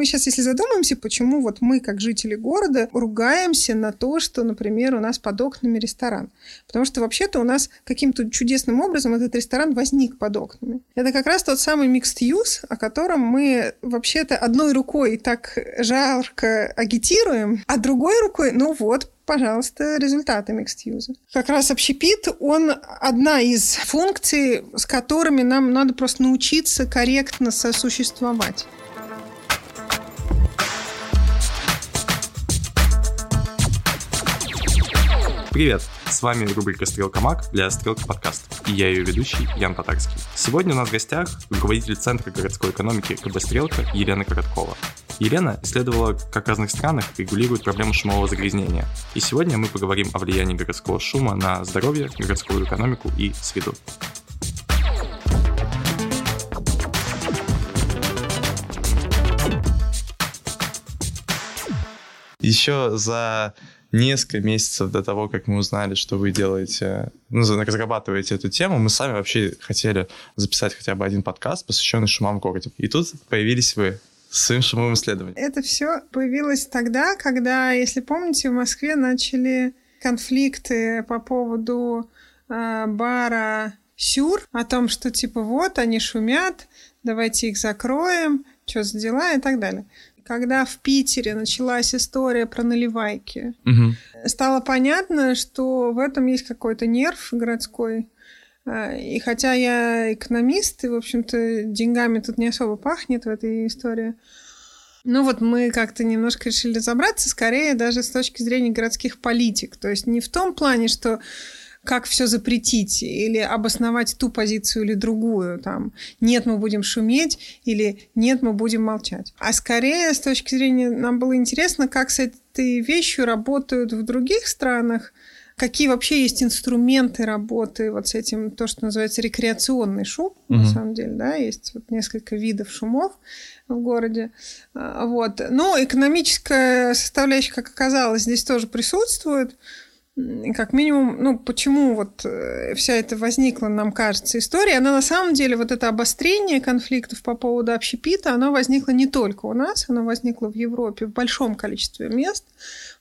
мы сейчас, если задумаемся, почему вот мы, как жители города, ругаемся на то, что, например, у нас под окнами ресторан. Потому что вообще-то у нас каким-то чудесным образом этот ресторан возник под окнами. Это как раз тот самый mixed use, о котором мы вообще-то одной рукой так жарко агитируем, а другой рукой, ну вот, пожалуйста, результаты mixed use. Как раз общепит, он одна из функций, с которыми нам надо просто научиться корректно сосуществовать. Привет! С вами рубрика «Стрелка Мак» для «Стрелка подкаст» и я ее ведущий Ян Татарский. Сегодня у нас в гостях руководитель Центра городской экономики КБ «Стрелка» Елена Короткова. Елена исследовала, как в разных странах регулируют проблему шумового загрязнения. И сегодня мы поговорим о влиянии городского шума на здоровье, городскую экономику и среду. Еще за несколько месяцев до того, как мы узнали, что вы делаете, ну, разрабатываете эту тему, мы сами вообще хотели записать хотя бы один подкаст, посвященный шумам в городе. И тут появились вы с своим шумовым исследованием. Это все появилось тогда, когда, если помните, в Москве начали конфликты по поводу э, бара Сюр, о том, что типа вот они шумят, давайте их закроем, что за дела и так далее когда в Питере началась история про наливайки, угу. стало понятно, что в этом есть какой-то нерв городской. А, и хотя я экономист, и, в общем-то, деньгами тут не особо пахнет в этой истории, ну вот мы как-то немножко решили разобраться, скорее даже с точки зрения городских политик. То есть не в том плане, что как все запретить или обосновать ту позицию или другую. Там, нет, мы будем шуметь или нет, мы будем молчать. А скорее, с точки зрения, нам было интересно, как с этой вещью работают в других странах, какие вообще есть инструменты работы вот с этим, то, что называется рекреационный шум, угу. на самом деле, да, есть вот несколько видов шумов в городе. А, вот. Но экономическая составляющая, как оказалось, здесь тоже присутствует как минимум, ну, почему вот э, вся эта возникла, нам кажется, история, она на самом деле, вот это обострение конфликтов по поводу общепита, оно возникло не только у нас, оно возникло в Европе в большом количестве мест,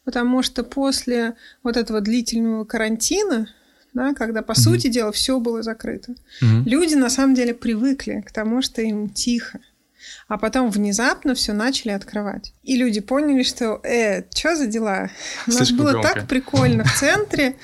потому что после вот этого длительного карантина, да, когда, по mm-hmm. сути дела, все было закрыто, mm-hmm. люди на самом деле привыкли к тому, что им тихо. А потом внезапно все начали открывать. И люди поняли, что, э, что за дела? У нас было громко. так прикольно в центре.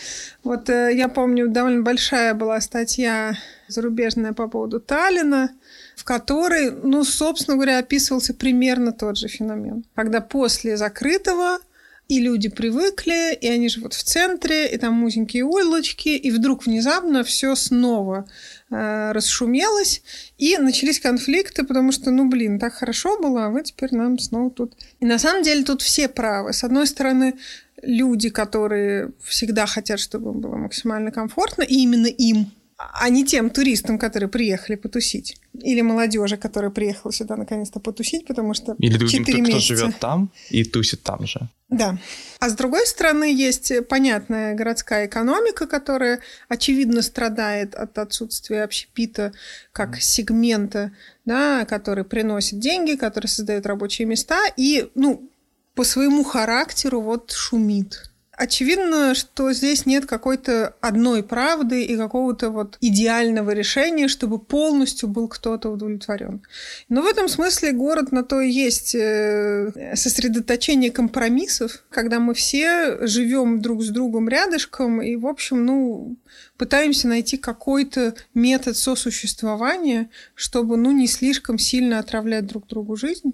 Вот э, я помню, довольно большая была статья зарубежная по поводу Таллина, в которой, ну, собственно говоря, описывался примерно тот же феномен. Когда после закрытого и люди привыкли, и они живут в центре, и там узенькие улочки, и вдруг внезапно все снова э, расшумелось, и начались конфликты, потому что, ну, блин, так хорошо было, а вы теперь нам снова тут... И на самом деле тут все правы. С одной стороны, люди, которые всегда хотят, чтобы было максимально комфортно, и именно им а не тем туристам, которые приехали потусить. Или молодежи, которая приехала сюда наконец-то потусить, потому что Или другим, кто, месяца... кто живет там и тусит там же. Да. А с другой стороны, есть понятная городская экономика, которая, очевидно, страдает от отсутствия общепита как сегмента, да, который приносит деньги, который создает рабочие места и, ну, по своему характеру вот шумит. Очевидно, что здесь нет какой-то одной правды и какого-то вот идеального решения, чтобы полностью был кто-то удовлетворен. Но в этом смысле город на то и есть э, сосредоточение компромиссов, когда мы все живем друг с другом рядышком и, в общем, ну, пытаемся найти какой-то метод сосуществования, чтобы, ну, не слишком сильно отравлять друг другу жизнь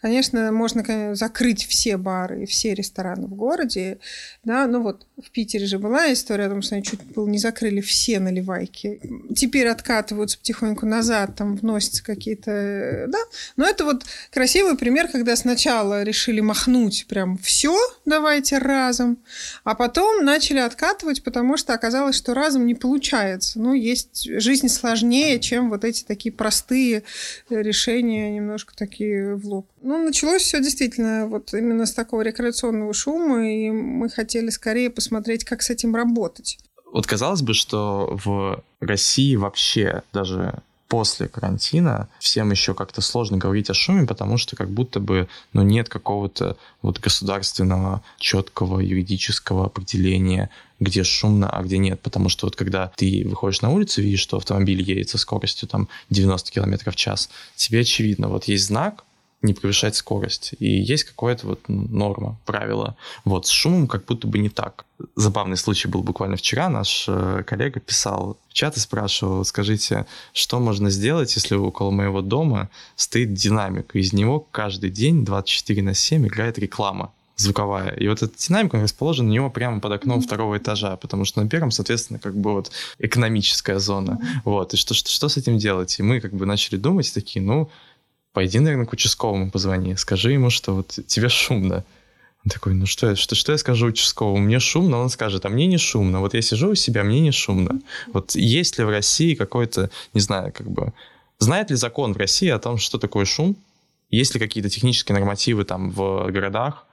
Конечно, можно конечно, закрыть все бары и все рестораны в городе, да, ну вот в Питере же была история о том, что они чуть было не закрыли все наливайки. Теперь откатываются потихоньку назад, там вносятся какие-то, да, но это вот красивый пример, когда сначала решили махнуть прям все, давайте разом, а потом начали откатывать, потому что оказалось, что разом не получается. Ну, есть жизнь сложнее, чем вот эти такие простые решения, немножко такие в лоб. Ну, началось все действительно вот именно с такого рекреационного шума, и мы хотели скорее посмотреть, как с этим работать. Вот казалось бы, что в России вообще даже после карантина всем еще как-то сложно говорить о шуме, потому что как будто бы ну, нет какого-то вот государственного четкого юридического определения, где шумно, а где нет. Потому что вот когда ты выходишь на улицу, видишь, что автомобиль едет со скоростью там 90 км в час, тебе очевидно, вот есть знак, не превышать скорость. И есть какая-то вот норма, правило. Вот с шумом как будто бы не так. Забавный случай был буквально вчера. Наш э, коллега писал в чат и спрашивал, скажите, что можно сделать, если около моего дома стоит динамик, из него каждый день 24 на 7 играет реклама звуковая. И вот этот динамик, он расположен у него прямо под окном mm-hmm. второго этажа, потому что на первом, соответственно, как бы вот экономическая зона. Mm-hmm. Вот, и что, что, что с этим делать? И мы как бы начали думать такие, ну, пойди, наверное, к участковому позвони, скажи ему, что вот тебе шумно. Он такой, ну что, что, что я скажу участковому? Мне шумно, он скажет, а мне не шумно. Вот я сижу у себя, мне не шумно. Вот есть ли в России какой-то, не знаю, как бы, знает ли закон в России о том, что такое шум? Есть ли какие-то технические нормативы там в городах?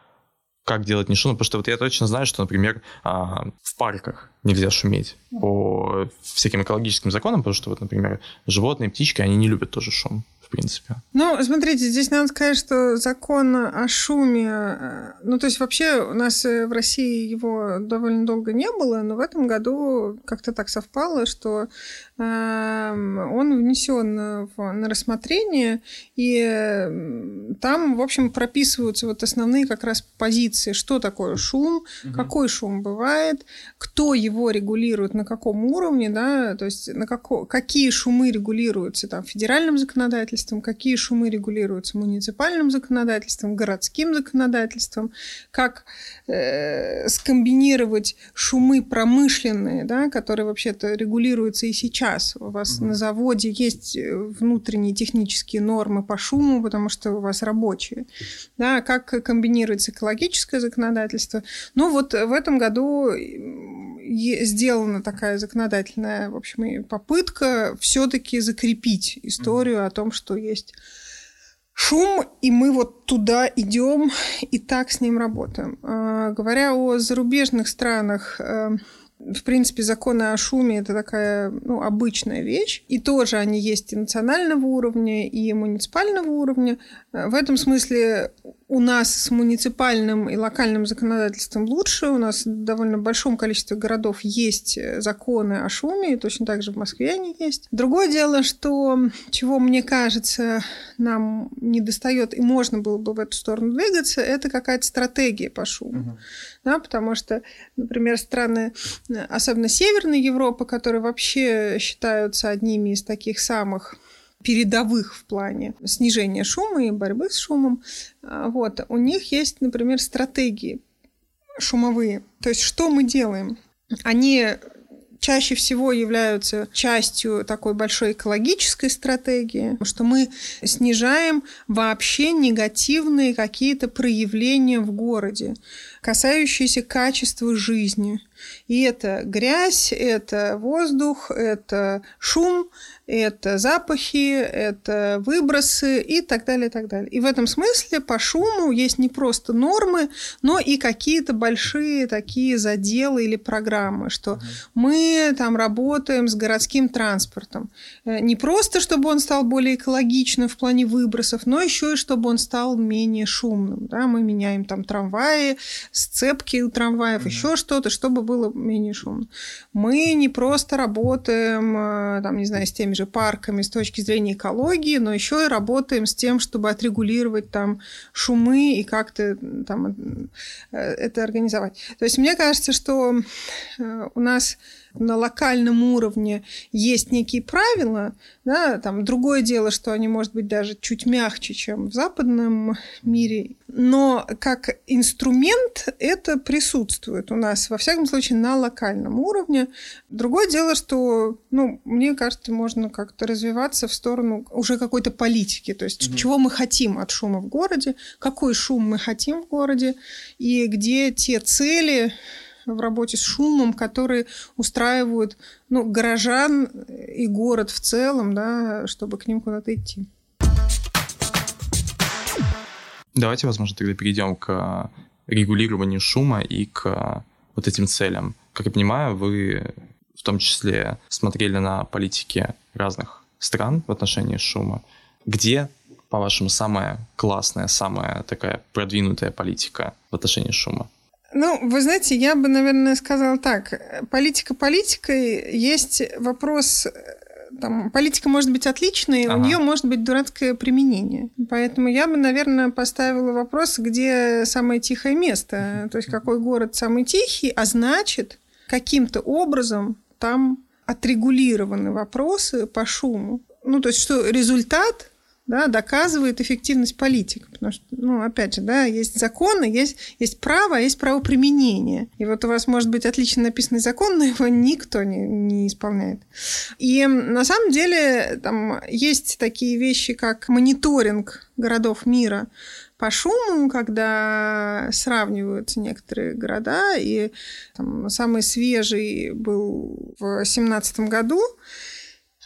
Как делать не шумно? Потому что вот я точно знаю, что, например, а, в парках нельзя шуметь по всяким экологическим законам, потому что, вот, например, животные, птички, они не любят тоже шум в принципе. Ну, смотрите, здесь надо сказать, что закон о шуме, э, ну, то есть вообще у нас э, в России его довольно долго не было, но в этом году как-то так совпало, что э, он внесен в, на рассмотрение, и там, в общем, прописываются вот основные как раз позиции, что такое шум, угу. какой шум бывает, кто его регулирует, на каком уровне, да, то есть на како, какие шумы регулируются там федеральным законодательством, законодательством, какие шумы регулируются муниципальным законодательством, городским законодательством, как э, скомбинировать шумы промышленные, да, которые вообще-то регулируются и сейчас. У вас угу. на заводе есть э, внутренние технические нормы по шуму, потому что у вас рабочие. Да, как комбинируется экологическое законодательство. Ну вот в этом году сделана такая законодательная, в общем, попытка все-таки закрепить историю о том, что есть шум, и мы вот туда идем и так с ним работаем. А, говоря о зарубежных странах, э, в принципе, законы о шуме – это такая ну, обычная вещь. И тоже они есть и национального уровня, и муниципального уровня. В этом смысле у нас с муниципальным и локальным законодательством лучше. У нас в довольно большом количестве городов есть законы о шуме, и точно так же в Москве они есть. Другое дело, что чего, мне кажется, нам не достает, и можно было бы в эту сторону двигаться, это какая-то стратегия по шуму. Угу. Да, потому что, например, страны, особенно Северной Европы, которые вообще считаются одними из таких самых передовых в плане снижения шума и борьбы с шумом. А, вот. У них есть, например, стратегии шумовые. То есть что мы делаем? Они чаще всего являются частью такой большой экологической стратегии, что мы снижаем вообще негативные какие-то проявления в городе, касающиеся качества жизни. И это грязь, это воздух, это шум, это запахи, это выбросы и так далее, и так далее. И в этом смысле по шуму есть не просто нормы, но и какие-то большие такие заделы или программы, что uh мы там работаем с городским транспортом. Э, не просто, чтобы он стал более экологичным в плане выбросов, но еще и чтобы он стал менее шумным. Да? Мы меняем там трамваи, сцепки у трамваев, uh еще что-то, чтобы было менее шумно. Мы не просто работаем, э, там, не знаю, с теми же парками с точки зрения экологии, но еще и работаем с тем, чтобы отрегулировать там шумы и как-то там э, это организовать. То есть мне кажется, что э, у нас на локальном уровне есть некие правила, да, там другое дело, что они, может быть, даже чуть мягче, чем в западном мире, но как инструмент это присутствует у нас, во всяком случае, на локальном уровне. Другое дело, что, ну, мне кажется, можно как-то развиваться в сторону уже какой-то политики, то есть mm-hmm. чего мы хотим от шума в городе, какой шум мы хотим в городе, и где те цели, в работе с шумом, которые устраивают ну, горожан и город в целом, да, чтобы к ним куда-то идти. Давайте, возможно, тогда перейдем к регулированию шума и к вот этим целям. Как я понимаю, вы в том числе смотрели на политики разных стран в отношении шума. Где, по-вашему, самая классная, самая такая продвинутая политика в отношении шума? Ну, вы знаете, я бы, наверное, сказала так. Политика политикой. Есть вопрос там, политика может быть отличной, ага. у нее может быть дурацкое применение. Поэтому я бы, наверное, поставила вопрос, где самое тихое место. То есть какой город самый тихий, а значит, каким-то образом там отрегулированы вопросы по шуму. Ну, то есть, что результат да, доказывает эффективность политик. Потому что, ну, опять же, да, есть законы, есть, есть право, а есть правоприменение. И вот у вас может быть отлично написанный закон, но его никто не, не исполняет. И на самом деле там есть такие вещи, как мониторинг городов мира по шуму, когда сравниваются некоторые города, и там, самый свежий был в 2017 году,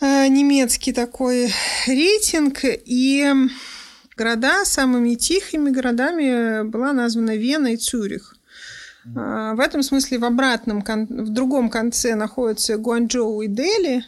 немецкий такой рейтинг, и города самыми тихими городами была названа Вена и Цюрих. Э, в этом смысле в обратном, в другом конце находятся Гуанчжоу и Дели.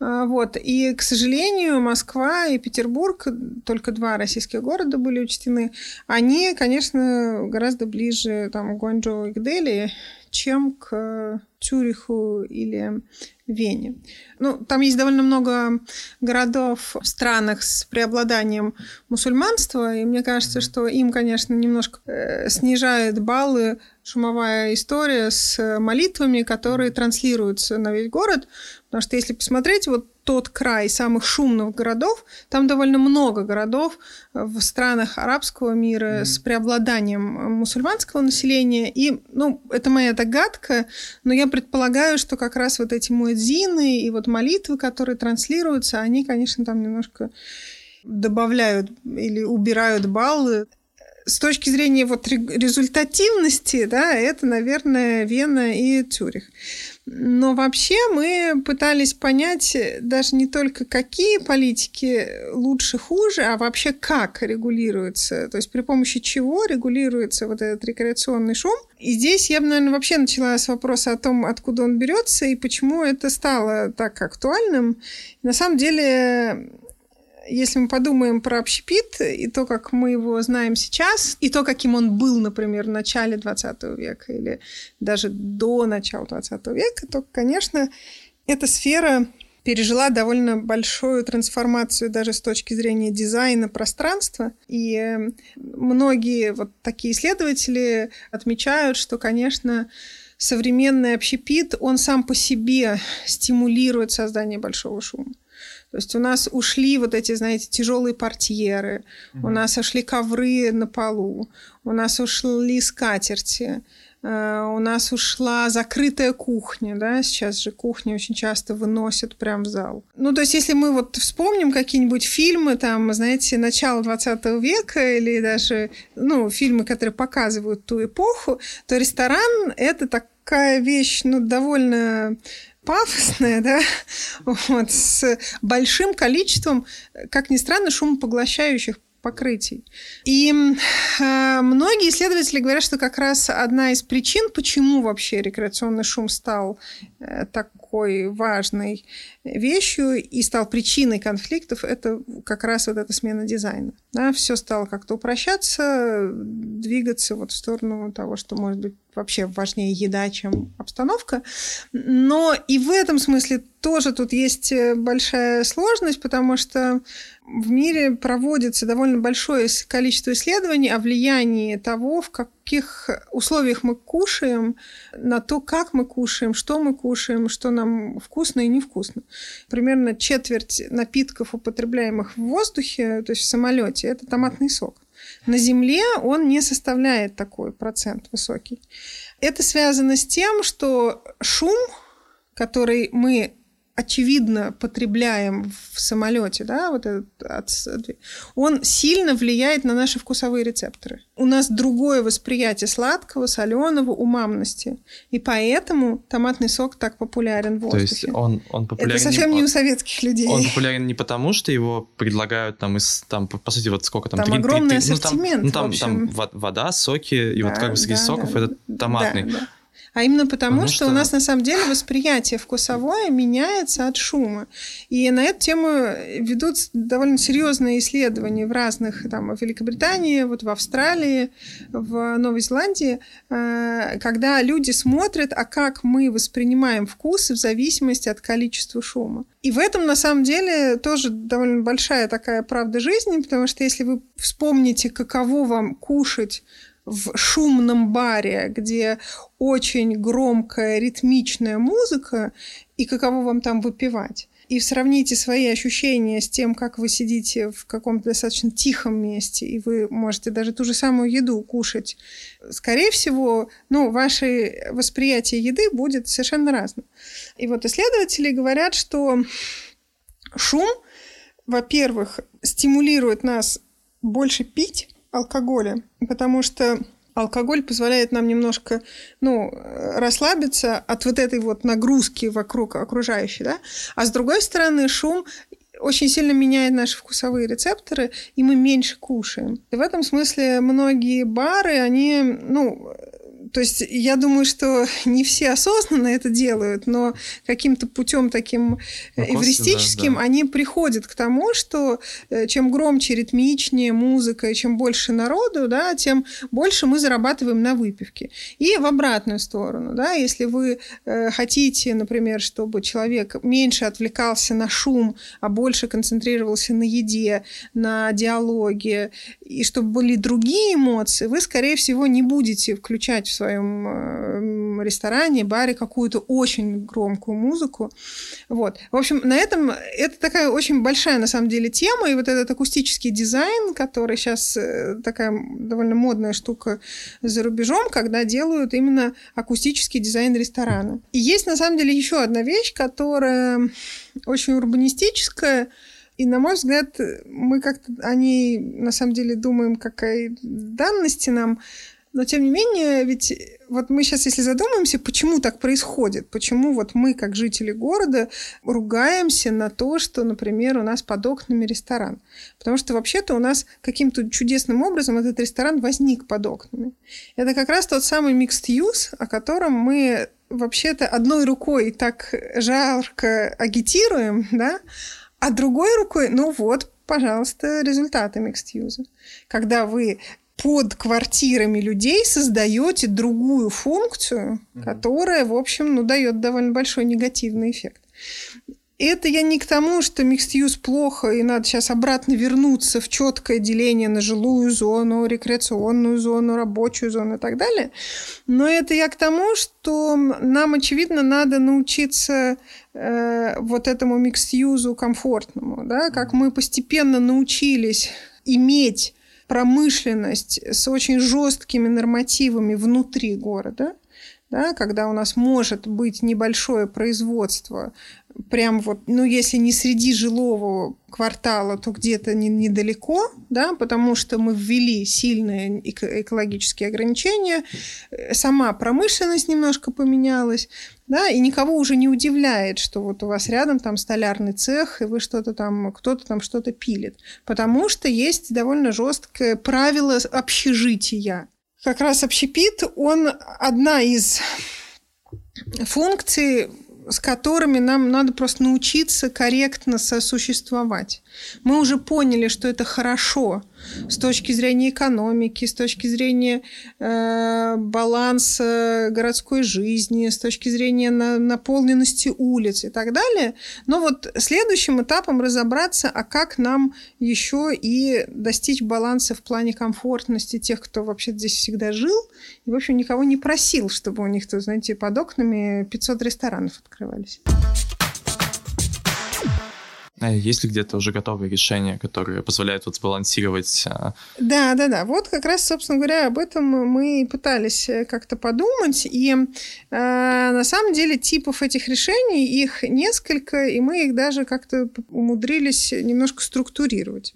Э, вот. И, к сожалению, Москва и Петербург, только два российских города были учтены, они, конечно, гораздо ближе там, к Гуанчжоу и к Дели, чем к Цюриху или Вене. Ну, там есть довольно много городов в странах с преобладанием мусульманства, и мне кажется, что им, конечно, немножко э, снижает баллы шумовая история с молитвами, которые транслируются на весь город, потому что если посмотреть, вот тот край самых шумных городов, там довольно много городов в странах арабского мира mm-hmm. с преобладанием мусульманского населения. И, ну, это моя догадка, но я предполагаю, что как раз вот эти муэдзины и вот молитвы, которые транслируются, они, конечно, там немножко добавляют или убирают баллы с точки зрения вот результативности, да, это, наверное, Вена и Цюрих. Но вообще мы пытались понять даже не только какие политики лучше, хуже, а вообще как регулируется, то есть при помощи чего регулируется вот этот рекреационный шум. И здесь я бы, наверное, вообще начала с вопроса о том, откуда он берется и почему это стало так актуальным. На самом деле если мы подумаем про общепит и то, как мы его знаем сейчас, и то, каким он был, например, в начале 20 века или даже до начала 20 века, то, конечно, эта сфера пережила довольно большую трансформацию даже с точки зрения дизайна пространства. И э, многие вот такие исследователи отмечают, что, конечно, современный общепит, он сам по себе стимулирует создание большого шума. То есть у нас ушли вот эти, знаете, тяжелые портьеры, mm-hmm. у нас ушли ковры на полу, у нас ушли скатерти, э, у нас ушла закрытая кухня, да, сейчас же кухни очень часто выносят прям в зал. Ну, то есть, если мы вот вспомним какие-нибудь фильмы, там, знаете, начала 20 века или даже, ну, фильмы, которые показывают ту эпоху, то ресторан — это такая вещь, ну, довольно пафосная, да, вот, с большим количеством, как ни странно, шумопоглощающих покрытий. И э, многие исследователи говорят, что как раз одна из причин, почему вообще рекреационный шум стал э, такой важной вещью и стал причиной конфликтов, это как раз вот эта смена дизайна. Да, все стало как-то упрощаться, двигаться вот в сторону того, что может быть вообще важнее еда, чем обстановка. Но и в этом смысле тоже тут есть э, большая сложность, потому что в мире проводится довольно большое количество исследований о влиянии того, в каких условиях мы кушаем, на то, как мы кушаем, что мы кушаем, что нам вкусно и невкусно. Примерно четверть напитков, употребляемых в воздухе, то есть в самолете, это томатный сок. На Земле он не составляет такой процент высокий. Это связано с тем, что шум, который мы очевидно потребляем в самолете, да, вот этот, он сильно влияет на наши вкусовые рецепторы. У нас другое восприятие сладкого, соленого, умамности. И поэтому томатный сок так популярен в воздухе. То есть он, он популярен... Это совсем не, не у советских людей. Он популярен не потому, что его предлагают там из... Там, по сути, вот сколько там... Там 3, огромный 3, 3, ассортимент, Ну, там, ну, там, там вода, соки, и да, вот как бы среди да, соков да, это томатный. Да, да. А именно потому, потому что... что у нас на самом деле восприятие вкусовое меняется от шума. И на эту тему ведут довольно серьезные исследования в разных, там, в Великобритании, вот в Австралии, в Новой Зеландии, э, когда люди смотрят, а как мы воспринимаем вкусы в зависимости от количества шума. И в этом, на самом деле, тоже довольно большая такая правда жизни, потому что если вы вспомните, каково вам кушать в шумном баре, где очень громкая ритмичная музыка, и каково вам там выпивать. И сравните свои ощущения с тем, как вы сидите в каком-то достаточно тихом месте, и вы можете даже ту же самую еду кушать. Скорее всего, ну, ваше восприятие еды будет совершенно разным. И вот исследователи говорят, что шум, во-первых, стимулирует нас больше пить, алкоголя, потому что алкоголь позволяет нам немножко, ну, расслабиться от вот этой вот нагрузки вокруг окружающей, да, а с другой стороны шум очень сильно меняет наши вкусовые рецепторы, и мы меньше кушаем. И в этом смысле многие бары, они, ну, то есть я думаю, что не все осознанно это делают, но каким-то путем таким ну, эвристическим да, да. они приходят к тому, что э, чем громче, ритмичнее музыка, и чем больше народу, да, тем больше мы зарабатываем на выпивке. И в обратную сторону, да, если вы э, хотите, например, чтобы человек меньше отвлекался на шум, а больше концентрировался на еде, на диалоге, и чтобы были другие эмоции, вы, скорее всего, не будете включать в своем э, ресторане, баре какую-то очень громкую музыку. Вот. В общем, на этом это такая очень большая на самом деле тема, и вот этот акустический дизайн, который сейчас э, такая довольно модная штука за рубежом, когда делают именно акустический дизайн ресторана. И есть на самом деле еще одна вещь, которая очень урбанистическая, и, на мой взгляд, мы как-то о ней, на самом деле, думаем, какая данности нам. Но, тем не менее, ведь вот мы сейчас, если задумаемся, почему так происходит, почему вот мы, как жители города, ругаемся на то, что, например, у нас под окнами ресторан. Потому что вообще-то у нас каким-то чудесным образом этот ресторан возник под окнами. Это как раз тот самый mixed use, о котором мы вообще-то одной рукой так жарко агитируем, да, а другой рукой, ну вот, пожалуйста, результаты микстьюза. Когда вы под квартирами людей создаете другую функцию, mm-hmm. которая, в общем, ну, дает довольно большой негативный эффект. Это я не к тому, что микстьюз плохо, и надо сейчас обратно вернуться в четкое деление на жилую зону, рекреационную зону, рабочую зону и так далее. Но это я к тому, что нам, очевидно, надо научиться э, вот этому микстьюзу комфортному, да, как мы постепенно научились иметь промышленность с очень жесткими нормативами внутри города, да, когда у нас может быть небольшое производство, прям вот, ну, если не среди жилого квартала, то где-то не, недалеко, да, потому что мы ввели сильные экологические ограничения, сама промышленность немножко поменялась, да, и никого уже не удивляет, что вот у вас рядом там столярный цех, и вы что-то там, кто-то там что-то пилит, потому что есть довольно жесткое правило общежития, как раз общепит, он одна из функций с которыми нам надо просто научиться корректно сосуществовать. Мы уже поняли, что это хорошо с точки зрения экономики, с точки зрения э, баланса городской жизни, с точки зрения на, наполненности улиц и так далее. Но вот следующим этапом разобраться, а как нам еще и достичь баланса в плане комфортности тех, кто вообще здесь всегда жил, и, в общем, никого не просил, чтобы у них, то, знаете, под окнами 500 ресторанов открывались. А есть ли где-то уже готовые решения, которые позволяют вот сбалансировать? А, да, да, да. Вот как раз, собственно говоря, об этом мы пытались э, как-то подумать. И э, на самом деле типов этих решений, их несколько, и мы их даже как-то умудрились немножко структурировать.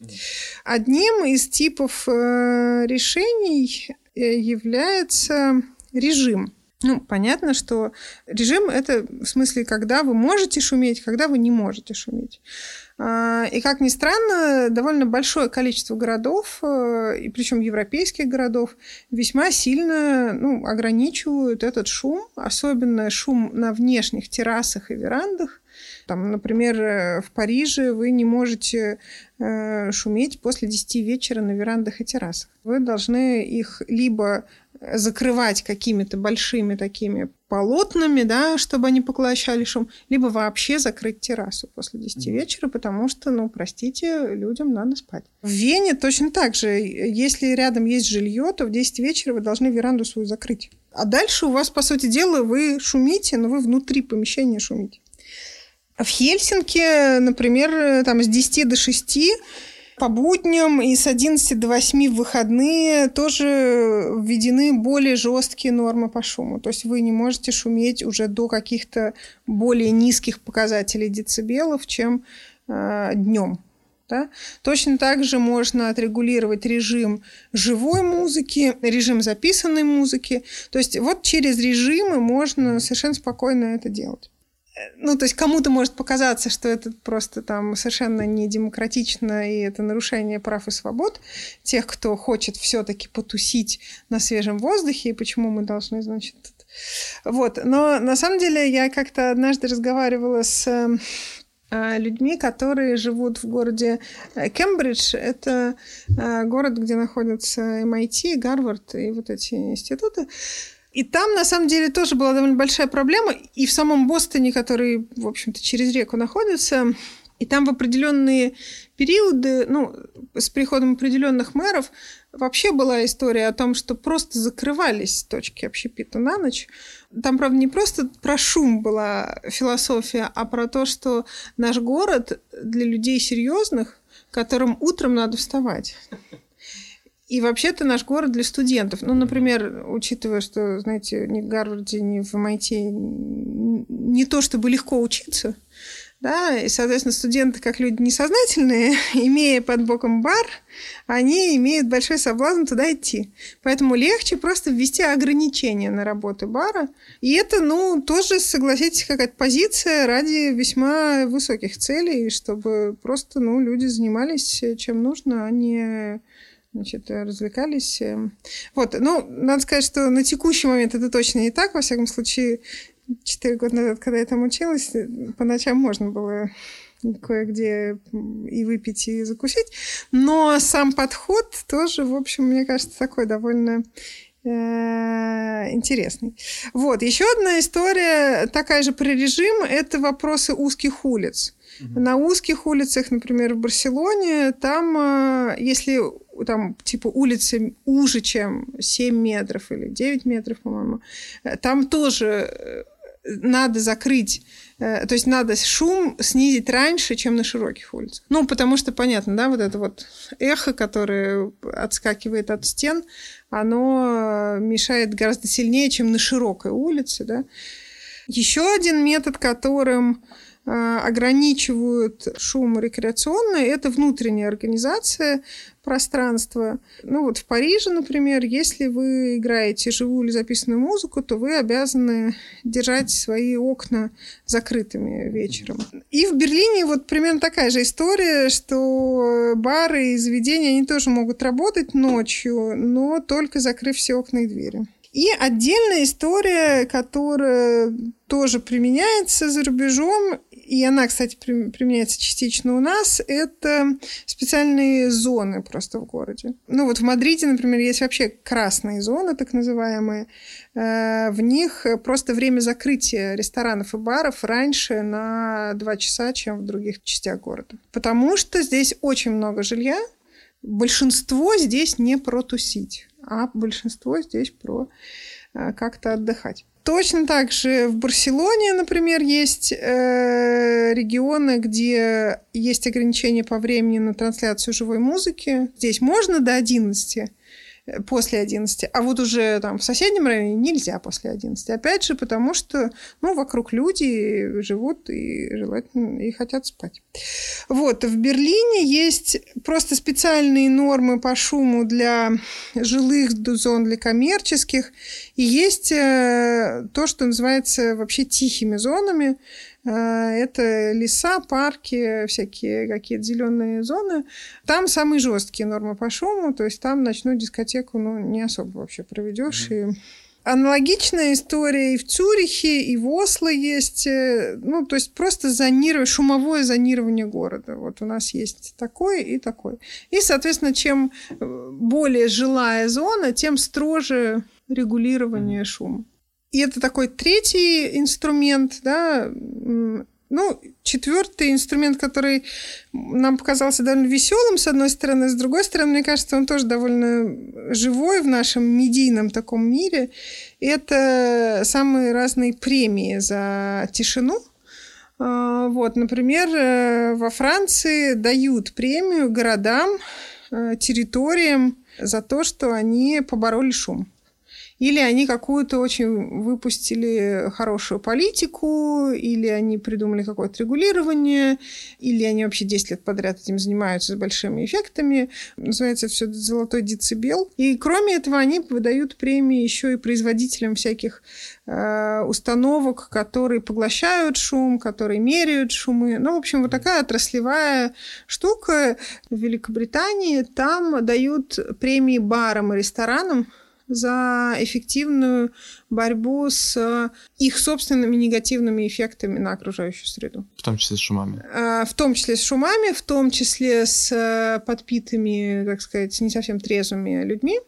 Одним из типов э, решений э, является режим. Ну, понятно, что режим это в смысле, когда вы можете шуметь, когда вы не можете шуметь. А, и как ни странно, довольно большое количество городов, э, и причем европейских городов, весьма сильно ну, ограничивают этот шум, особенно шум на внешних террасах и верандах. Там, например, э, в Париже вы не можете э, шуметь после 10 вечера на верандах и террасах. Вы должны их либо закрывать какими-то большими такими полотнами, да, чтобы они поглощали шум, либо вообще закрыть террасу после 10 вечера, потому что, ну, простите, людям надо спать. В Вене точно так же. Если рядом есть жилье, то в 10 вечера вы должны веранду свою закрыть. А дальше у вас, по сути дела, вы шумите, но вы внутри помещения шумите. В Хельсинки, например, там с 10 до 6 по будням и с 11 до 8 в выходные тоже введены более жесткие нормы по шуму. То есть вы не можете шуметь уже до каких-то более низких показателей децибелов, чем э, днем. Да? Точно так же можно отрегулировать режим живой музыки, режим записанной музыки. То есть вот через режимы можно совершенно спокойно это делать ну, то есть кому-то может показаться, что это просто там совершенно не демократично, и это нарушение прав и свобод тех, кто хочет все-таки потусить на свежем воздухе, и почему мы должны, значит, вот. Но на самом деле я как-то однажды разговаривала с э, людьми, которые живут в городе э, Кембридж. Это э, город, где находятся MIT, Гарвард и вот эти институты. И там, на самом деле, тоже была довольно большая проблема. И в самом Бостоне, который, в общем-то, через реку находится, и там в определенные периоды, ну, с приходом определенных мэров, вообще была история о том, что просто закрывались точки общепита на ночь. Там, правда, не просто про шум была философия, а про то, что наш город для людей серьезных, которым утром надо вставать. И вообще-то наш город для студентов. Ну, например, учитывая, что, знаете, ни в Гарварде, ни в MIT не то чтобы легко учиться, да, и, соответственно, студенты, как люди несознательные, имея под боком бар, они имеют большой соблазн туда идти. Поэтому легче просто ввести ограничения на работу бара. И это, ну, тоже, согласитесь, какая-то позиция ради весьма высоких целей, чтобы просто, ну, люди занимались чем нужно, а не значит, развлекались. Вот, ну, надо сказать, что на текущий момент это точно не так. Во всяком случае, четыре года назад, когда я там училась, по ночам можно было кое-где и выпить, и закусить. Но сам подход тоже, в общем, мне кажется, такой довольно э, интересный. Вот, еще одна история, такая же про режим, это вопросы узких улиц. Угу. На узких улицах, например, в Барселоне, там, э, если там, типа, улицы уже, чем 7 метров или 9 метров, по-моему, э, там тоже э, надо закрыть, то есть надо шум снизить раньше, чем на широких улицах. Ну, потому что, понятно, да, вот это вот эхо, которое отскакивает от стен, оно мешает гораздо сильнее, чем на широкой улице, да. Еще один метод, которым Э, ограничивают шум рекреационно, это внутренняя организация пространства. Ну вот в Париже, например, если вы играете живую или записанную музыку, то вы обязаны держать свои окна закрытыми вечером. И в Берлине вот примерно такая же история, что бары и заведения, они тоже могут работать ночью, но только закрыв все окна и двери. И отдельная история, которая тоже применяется за рубежом, и она, кстати, применяется частично у нас, это специальные зоны просто в городе. Ну вот в Мадриде, например, есть вообще красные зоны, так называемые. Э, в них просто время закрытия ресторанов и баров раньше на два часа, чем в других частях города. Потому что здесь очень много жилья, большинство здесь не протусить а большинство здесь про э, как-то отдыхать. Точно так же в Барселоне, например, есть э, регионы, где есть ограничения по времени на трансляцию живой музыки. Здесь можно до 11 э, после 11, а вот уже там в соседнем районе нельзя после 11. Опять же, потому что, ну, вокруг люди живут и желательно и хотят спать. Вот, в Берлине есть просто специальные нормы по шуму для жилых зон, для коммерческих, и есть э, то, что называется вообще тихими зонами, это леса, парки, всякие какие-то зеленые зоны. Там самые жесткие нормы по шуму, то есть там ночную дискотеку ну, не особо вообще проведешь. Mm-hmm. И Аналогичная история и в Цюрихе, и в Осло есть. Э, ну, то есть просто зонирование, шумовое зонирование города. Вот у нас есть такое и такое. И, соответственно, чем э, более жилая зона, тем строже регулирование шума. И это такой третий инструмент, да, ну, четвертый инструмент, который нам показался довольно веселым, с одной стороны, с другой стороны, мне кажется, он тоже довольно живой в нашем медийном таком мире. Это самые разные премии за тишину. А, вот, например, э, во Франции дают премию городам, э, территориям за то, что они побороли шум. Или они какую-то очень выпустили хорошую политику, или они придумали какое-то регулирование, или они вообще 10 лет подряд этим занимаются с большими эффектами. Называется все «Золотой децибел». И кроме этого они выдают премии еще и производителям всяких э, установок, которые поглощают шум, которые меряют шумы. Ну, в общем, вот такая отраслевая штука в Великобритании. Там дают премии барам и ресторанам, за эффективную борьбу с их собственными негативными эффектами на окружающую среду. В том числе с шумами. А, в том числе с шумами, в том числе с э, подпитыми, так сказать, не совсем трезвыми людьми.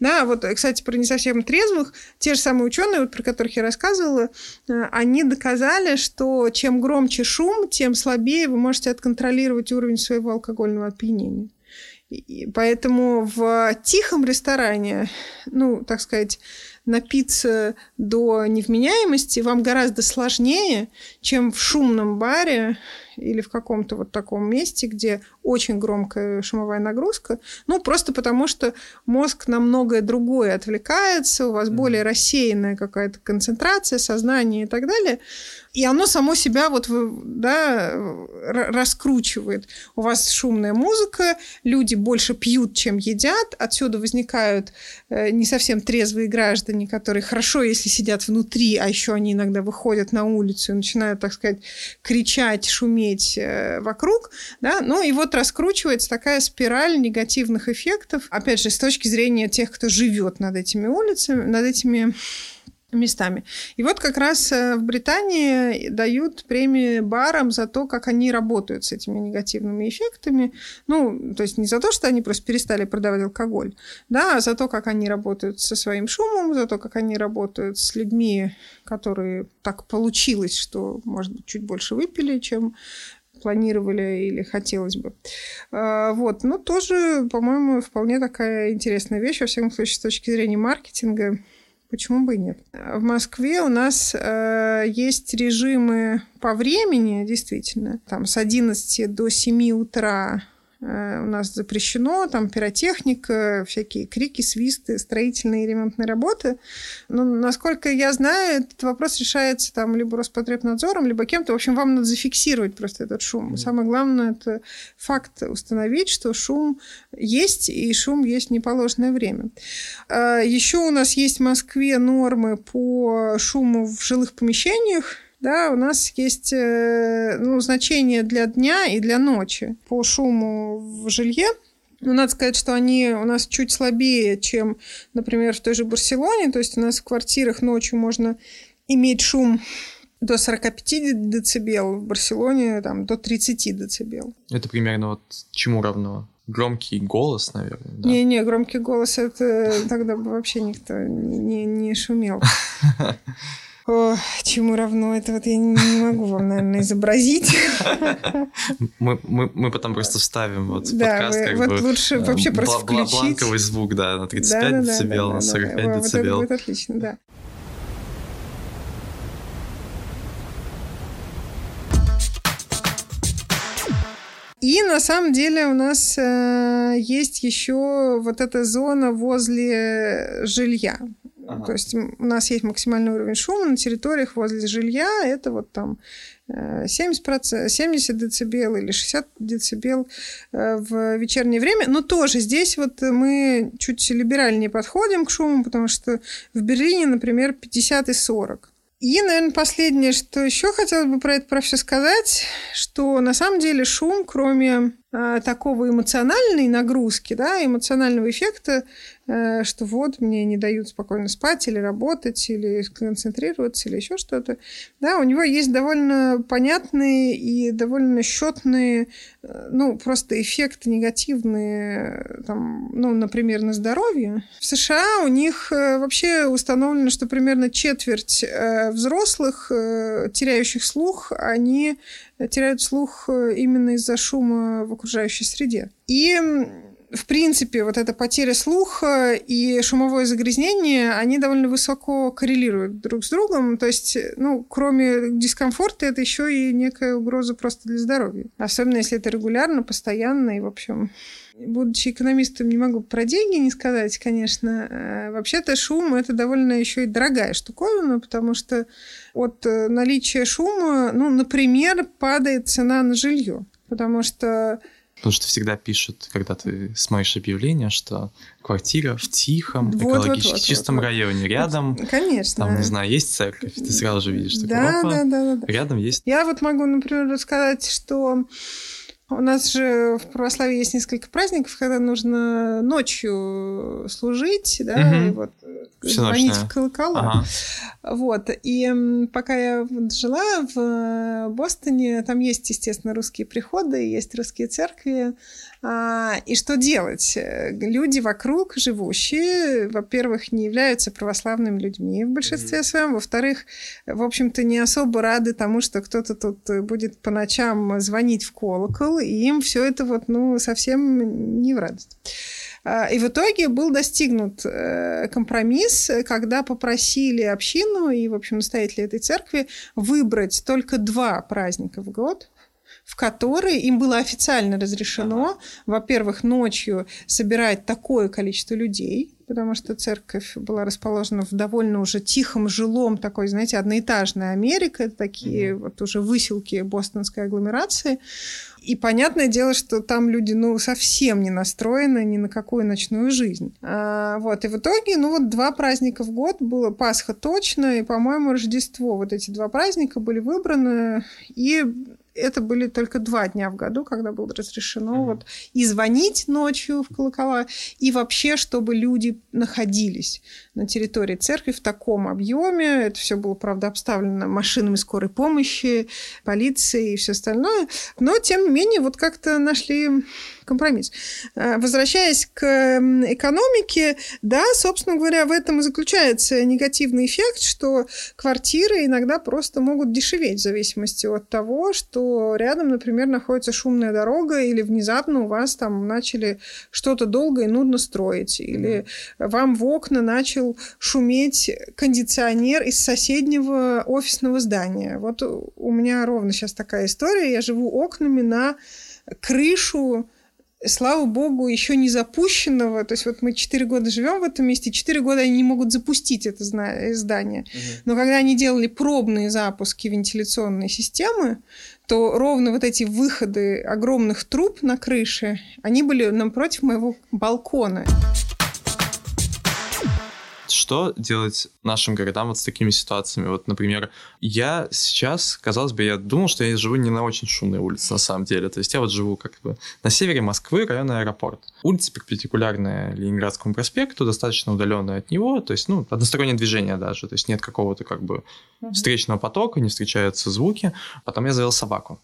Да, вот, кстати, про не совсем трезвых, те же самые ученые, вот, про которых я рассказывала, э, они доказали, что чем громче шум, тем слабее вы можете отконтролировать уровень своего алкогольного опьянения. И поэтому в тихом ресторане, ну, так сказать, напиться до невменяемости вам гораздо сложнее, чем в шумном баре или в каком-то вот таком месте, где очень громкая шумовая нагрузка. Ну, просто потому что мозг на многое другое отвлекается, у вас более рассеянная какая-то концентрация, сознание и так далее и оно само себя вот, да, раскручивает. У вас шумная музыка, люди больше пьют, чем едят, отсюда возникают э, не совсем трезвые граждане, которые хорошо, если сидят внутри, а еще они иногда выходят на улицу и начинают, так сказать, кричать, шуметь э, вокруг, да, ну и вот раскручивается такая спираль негативных эффектов, опять же, с точки зрения тех, кто живет над этими улицами, над этими местами. И вот как раз э, в Британии дают премии барам за то, как они работают с этими негативными эффектами. Ну, то есть не за то, что они просто перестали продавать алкоголь, да, а за то, как они работают со своим шумом, за то, как они работают с людьми, которые так получилось, что, может быть, чуть больше выпили, чем планировали или хотелось бы. А, вот, ну, тоже, по-моему, вполне такая интересная вещь, во всяком случае, с точки зрения маркетинга. Почему бы и нет? В Москве у нас э, есть режимы по времени, действительно. Там с 11 до 7 утра у нас запрещено, там пиротехника, всякие крики, свисты, строительные и ремонтные работы. Но, насколько я знаю, этот вопрос решается там либо Роспотребнадзором, либо кем-то. В общем, вам надо зафиксировать просто этот шум. Mm-hmm. Самое главное – это факт установить, что шум есть, и шум есть в неположенное время. А, Еще у нас есть в Москве нормы по шуму в жилых помещениях, да, у нас есть э, ну, значение для дня и для ночи по шуму в жилье. Ну, надо сказать, что они у нас чуть слабее, чем, например, в той же Барселоне. То есть у нас в квартирах ночью можно иметь шум до 45 децибел, в Барселоне там, до 30 децибел. Это примерно вот чему равно? Громкий голос, наверное, да? Не-не, громкий голос, это тогда бы вообще никто не, не шумел. О, чему равно это вот я не могу вам, наверное, изобразить. Мы, мы, мы потом просто вставим вот да, подкаст, вы, как вот бы, лучше э, вообще просто включить. Бланковый звук, да, на 35 да, да, децибел, да, на 45 да, да. децибел. Вот это будет отлично, да. И на самом деле у нас э, есть еще вот эта зона возле жилья. То есть у нас есть максимальный уровень шума на территориях возле жилья. Это вот там 70%, 70 децибел или 60 децибел э, в вечернее время. Но тоже здесь вот мы чуть либеральнее подходим к шуму, потому что в Берлине, например, 50 и 40. И, наверное, последнее, что еще хотелось бы про это про все сказать, что на самом деле шум, кроме э, такого эмоциональной нагрузки, да, эмоционального эффекта, Э, что вот мне не дают спокойно спать или работать, или концентрироваться, или еще что-то. Да, у него есть довольно понятные и довольно счетные, э, ну, просто эффекты негативные, там, ну, например, на здоровье. В США у них э, вообще установлено, что примерно четверть взрослых, теряющих слух, они теряют слух именно из-за шума в окружающей среде. И в принципе, вот эта потеря слуха и шумовое загрязнение, они довольно высоко коррелируют друг с другом. То есть, ну, кроме дискомфорта, это еще и некая угроза просто для здоровья. Особенно, если это регулярно, постоянно и, в общем, будучи экономистом, не могу про деньги не сказать, конечно. Э, вообще-то шум — это довольно еще и дорогая штуковина, потому что от э, наличия шума, ну, например, падает цена на жилье. Потому что Потому что всегда пишут, когда ты смотришь объявление, что квартира в тихом, вот, экологически вот, вот, чистом вот, вот. районе, рядом, конечно, там, не знаю, есть церковь, ты сразу же видишь, что да, да, да, да, да. рядом есть... Я вот могу, например, рассказать, что у нас же в православии есть несколько праздников, когда нужно ночью служить, да, угу. и вот Все звонить в колокола. Ага. Вот. И пока я жила в Бостоне, там есть, естественно, русские приходы, есть русские церкви. А, и что делать? Люди вокруг живущие, во-первых, не являются православными людьми в большинстве своем, во-вторых, в общем-то, не особо рады тому, что кто-то тут будет по ночам звонить в колокол, и им все это вот, ну, совсем не в радость. А, и в итоге был достигнут э, компромисс, когда попросили общину и, в общем, настоятеля этой церкви выбрать только два праздника в год, в которой им было официально разрешено, во-первых, ночью собирать такое количество людей, потому что церковь была расположена в довольно уже тихом жилом такой, знаете, одноэтажная Америка, это такие mm-hmm. вот уже выселки бостонской агломерации. И понятное дело, что там люди, ну, совсем не настроены ни на какую ночную жизнь. А, вот, и в итоге, ну, вот два праздника в год было Пасха точно, и, по-моему, Рождество. Вот эти два праздника были выбраны, и это были только два дня в году, когда было разрешено mm-hmm. вот и звонить ночью в колокола, и вообще, чтобы люди находились на территории церкви в таком объеме. Это все было, правда, обставлено машинами скорой помощи, полицией и все остальное. Но, тем не менее, вот как-то нашли компромисс. Э, возвращаясь к экономике, да, собственно говоря, в этом и заключается негативный эффект, что квартиры иногда просто могут дешеветь в зависимости от того, что рядом, например, находится шумная дорога или внезапно у вас там начали что-то долго и нудно строить, или вам в окна начал шуметь кондиционер из соседнего офисного здания. Вот у меня ровно сейчас такая история. Я живу окнами на крышу слава богу, еще не запущенного. То есть вот мы 4 года живем в этом месте, 4 года они не могут запустить это здание. Угу. Но когда они делали пробные запуски вентиляционной системы, то ровно вот эти выходы огромных труб на крыше, они были напротив моего балкона. Что делать нашим городам вот с такими ситуациями? Вот, например, я сейчас, казалось бы, я думал, что я живу не на очень шумной улице, на самом деле. То есть я вот живу как бы на севере Москвы, район аэропорт. Улица перпендикулярная Ленинградскому проспекту, достаточно удаленная от него, то есть, ну, одностороннее движение даже, то есть нет какого-то как бы встречного потока, не встречаются звуки. Потом я завел собаку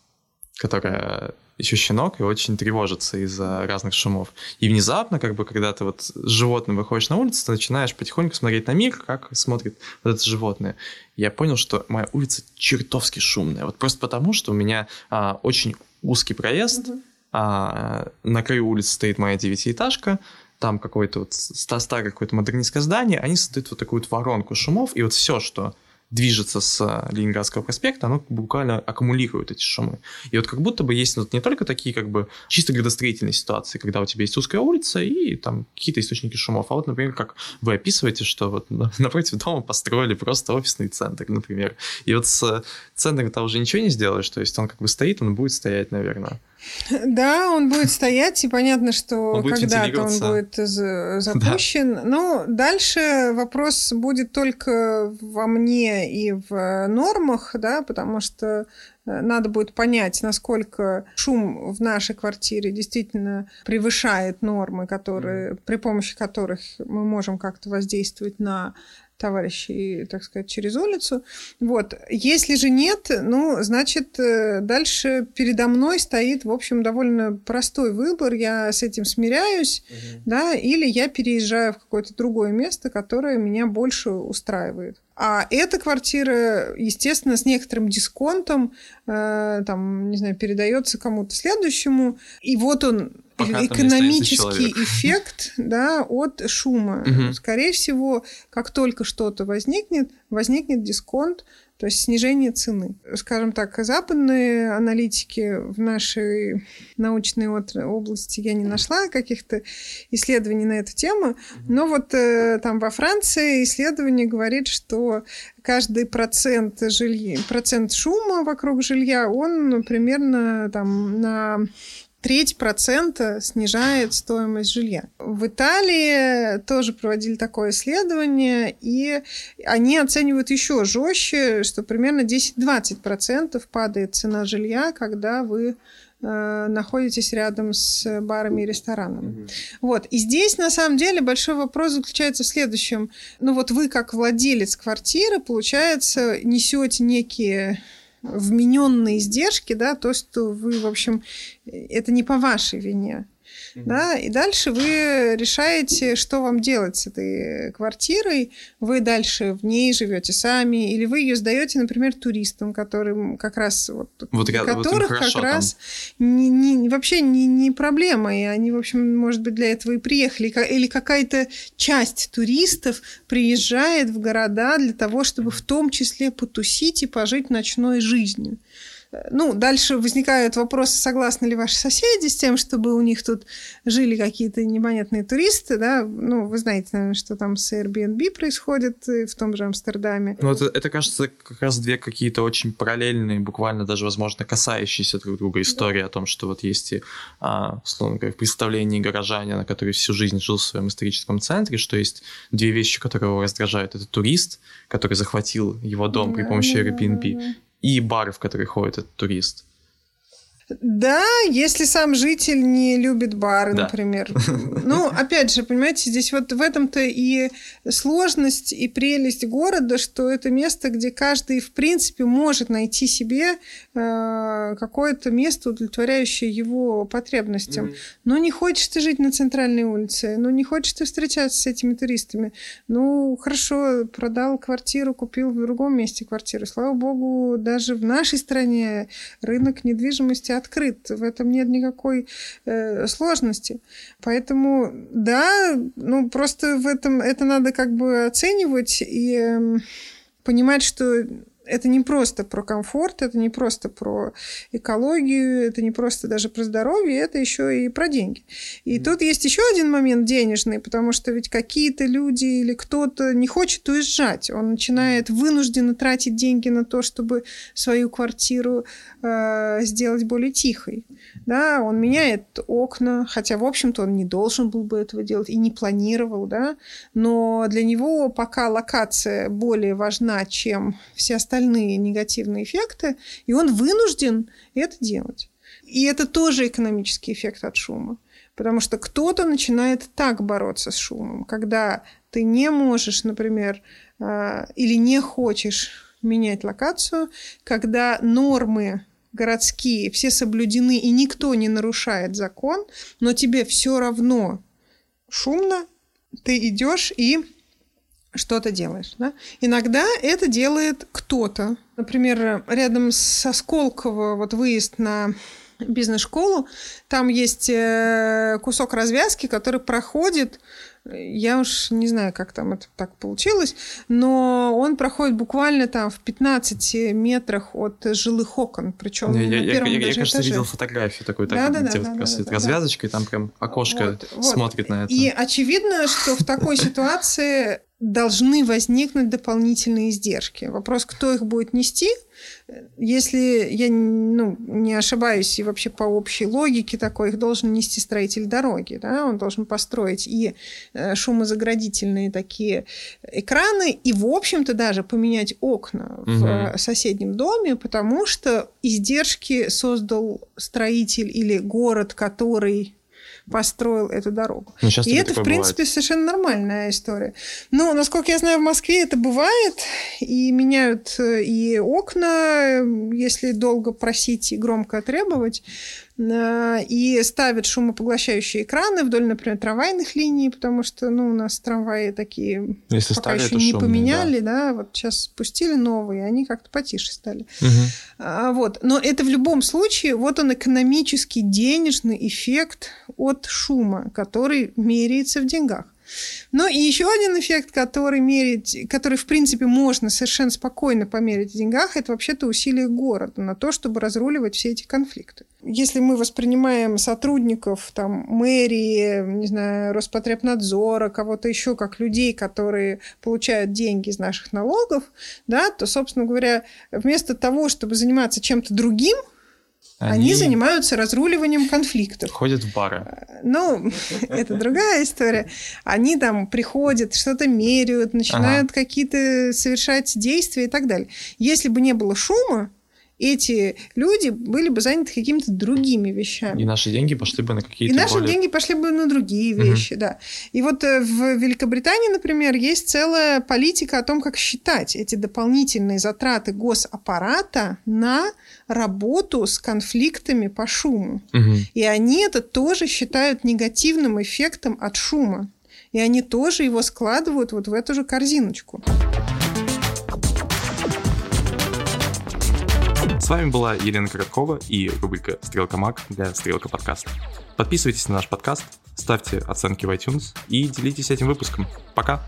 которая еще щенок и очень тревожится из-за разных шумов. И внезапно, как бы, когда ты вот с животным выходишь на улицу, ты начинаешь потихоньку смотреть на мир, как смотрит вот это животное. я понял, что моя улица чертовски шумная. Вот просто потому, что у меня а, очень узкий проезд, mm-hmm. а, на краю улицы стоит моя девятиэтажка, там какое-то вот старое какое-то модернистское здание, они создают вот такую вот воронку шумов, и вот все, что движется с э, Ленинградского проспекта, оно буквально аккумулирует эти шумы. И вот как будто бы есть вот не только такие как бы чисто градостроительные ситуации, когда у тебя есть узкая улица и там какие-то источники шумов, а вот, например, как вы описываете, что вот напротив дома построили просто офисный центр, например. И вот с центром там уже ничего не сделаешь, то есть он как бы стоит, он будет стоять, наверное. Да, он будет стоять, и понятно, что когда-то он будет запущен. Да. Но дальше вопрос будет только во мне и в нормах, да, потому что э, надо будет понять, насколько шум в нашей квартире действительно превышает нормы, которые, при помощи которых мы можем как-то воздействовать на товарищей, так сказать, через улицу. Вот. Если же нет, ну, значит, э, дальше передо мной стоит, в общем, довольно простой выбор. Я с этим смиряюсь, угу. да, или я переезжаю в какое-то другое место, которое меня больше устраивает. А эта квартира, естественно, с некоторым дисконтом, э, там, не знаю, передается кому-то следующему. И вот он, Пока экономический эффект да, от шума. Угу. Скорее всего, как только что-то возникнет, возникнет дисконт, то есть снижение цены. Скажем так, западные аналитики в нашей научной области я не нашла каких-то исследований на эту тему, но вот э, там во Франции исследование говорит, что каждый процент жилья, процент шума вокруг жилья, он примерно там на треть процента снижает стоимость жилья. В Италии тоже проводили такое исследование, и они оценивают еще жестче, что примерно 10-20% падает цена жилья, когда вы э, находитесь рядом с барами и ресторанами. Mm-hmm. Вот. И здесь, на самом деле, большой вопрос заключается в следующем. Ну вот вы, как владелец квартиры, получается, несете некие вмененные издержки, да, то, что вы, в общем, это не по вашей вине. Mm-hmm. Да, и дальше вы решаете, что вам делать с этой квартирой. Вы дальше в ней живете сами, или вы ее сдаете, например, туристам, которым как раз вот, вот которых вот как там. раз не, не, вообще не, не проблема, и они, в общем, может быть, для этого и приехали, или какая-то часть туристов приезжает в города для того, чтобы в том числе потусить и пожить ночной жизнью. Ну, дальше возникают вопросы, согласны ли ваши соседи с тем, чтобы у них тут жили какие-то непонятные туристы, да? Ну, вы знаете, наверное, что там с Airbnb происходит в том же Амстердаме. Ну, это, это кажется, как раз две какие-то очень параллельные, буквально даже, возможно, касающиеся друг друга истории да. о том, что вот есть и, а, условно говоря, в представлении горожанина, который всю жизнь жил в своем историческом центре, что есть две вещи, которые его раздражают. Это турист, который захватил его дом при помощи Airbnb, и бары, в которые ходит этот турист. Да, если сам житель не любит бары, да. например. Ну, опять же, понимаете, здесь вот в этом-то и сложность, и прелесть города, что это место, где каждый, в принципе, может найти себе э, какое-то место, удовлетворяющее его потребностям. Mm-hmm. Но не хочешь ты жить на центральной улице, ну, не хочешь ты встречаться с этими туристами. Ну, хорошо, продал квартиру, купил в другом месте квартиру. Слава богу, даже в нашей стране рынок недвижимости открыт, в этом нет никакой э, сложности. Поэтому, да, ну просто в этом это надо как бы оценивать и э, понимать, что это не просто про комфорт, это не просто про экологию, это не просто даже про здоровье, это еще и про деньги. И mm. тут есть еще один момент денежный, потому что ведь какие-то люди или кто-то не хочет уезжать, он начинает вынужденно тратить деньги на то, чтобы свою квартиру э, сделать более тихой. Да, он меняет окна, хотя, в общем-то, он не должен был бы этого делать и не планировал, да, но для него пока локация более важна, чем все остальные негативные эффекты, и он вынужден это делать. И это тоже экономический эффект от шума. Потому что кто-то начинает так бороться с шумом, когда ты не можешь, например, а, или не хочешь менять локацию, когда нормы городские все соблюдены и никто не нарушает закон, но тебе все равно шумно, ты идешь и что-то делаешь. Да? Иногда это делает кто-то. Например, рядом со Сколково вот выезд на бизнес-школу, там есть э, кусок развязки, который проходит я уж не знаю, как там это так получилось, но он проходит буквально там в 15 метрах от жилых окон, причем я, на первом я, я, я, кажется, этаже. видел фотографию такой, так, да, где да, вот да, да, развязочкой, да. там прям окошко вот, смотрит вот. на это. И очевидно, что в такой ситуации должны возникнуть дополнительные издержки. Вопрос, кто их будет нести, если я ну, не ошибаюсь, и вообще по общей логике такой, их должен нести строитель дороги. Да? Он должен построить и э, шумозаградительные такие экраны, и, в общем-то, даже поменять окна угу. в соседнем доме, потому что издержки создал строитель или город, который построил эту дорогу. Ну, и это, в принципе, бывает. совершенно нормальная история. Но, насколько я знаю, в Москве это бывает, и меняют э, и окна, если долго просить и громко требовать. Э, и ставят шумопоглощающие экраны вдоль, например, трамвайных линий, потому что, ну, у нас трамваи такие Если пока еще не шумные, поменяли, да. да, вот сейчас спустили новые, они как-то потише стали. Угу. А, вот, но это в любом случае, вот он экономический, денежный эффект от шума, который меряется в деньгах. Ну и еще один эффект, который мерить, который, в принципе, можно совершенно спокойно померить в деньгах, это вообще-то усилие города на то, чтобы разруливать все эти конфликты. Если мы воспринимаем сотрудников там, мэрии, не знаю, Роспотребнадзора, кого-то еще как людей, которые получают деньги из наших налогов, да, то, собственно говоря, вместо того, чтобы заниматься чем-то другим, они... Они занимаются разруливанием конфликтов. Ходят в бары. Ну, это другая история. Они там приходят, что-то меряют, начинают ага. какие-то совершать действия и так далее. Если бы не было шума, эти люди были бы заняты какими-то другими вещами. И наши деньги пошли бы на какие-то И наши более... деньги пошли бы на другие вещи, угу. да. И вот э, в Великобритании, например, есть целая политика о том, как считать эти дополнительные затраты госаппарата на работу с конфликтами по шуму. Угу. И они это тоже считают негативным эффектом от шума. И они тоже его складывают вот в эту же корзиночку. Вами была Елена Короткова и рубрика «Стрелка Мак» для «Стрелка подкаст». Подписывайтесь на наш подкаст, ставьте оценки в iTunes и делитесь этим выпуском. Пока!